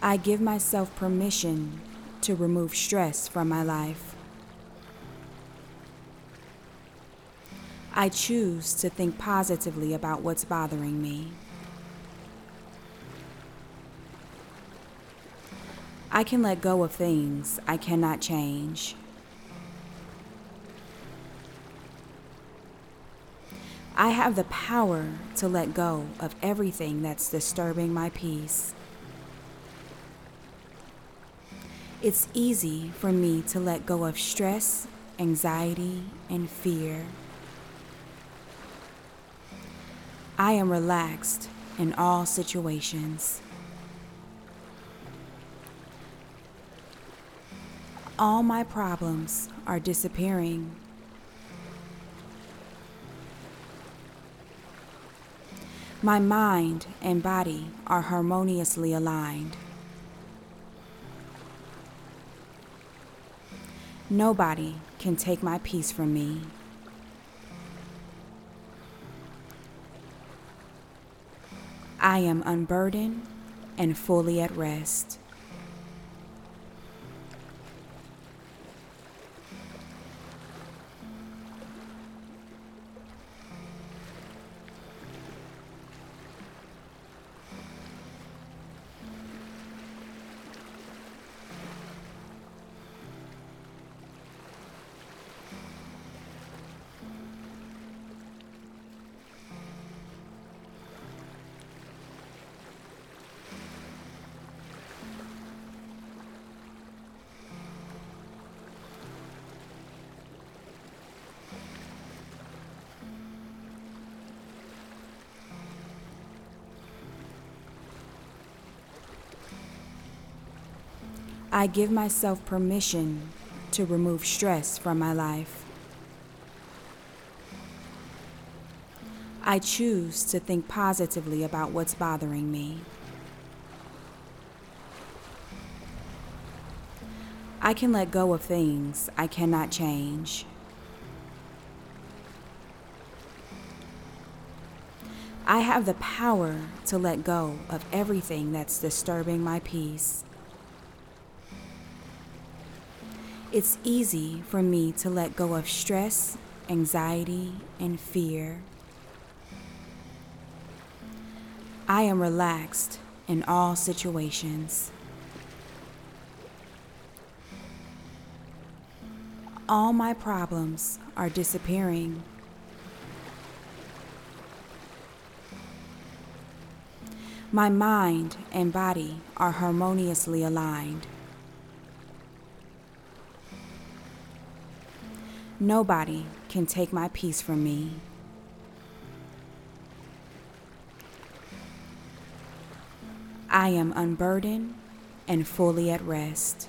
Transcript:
I give myself permission to remove stress from my life. I choose to think positively about what's bothering me. I can let go of things I cannot change. I have the power to let go of everything that's disturbing my peace. It's easy for me to let go of stress, anxiety, and fear. I am relaxed in all situations. All my problems are disappearing. My mind and body are harmoniously aligned. Nobody can take my peace from me. I am unburdened and fully at rest. I give myself permission to remove stress from my life. I choose to think positively about what's bothering me. I can let go of things I cannot change. I have the power to let go of everything that's disturbing my peace. It's easy for me to let go of stress, anxiety, and fear. I am relaxed in all situations. All my problems are disappearing. My mind and body are harmoniously aligned. Nobody can take my peace from me. I am unburdened and fully at rest.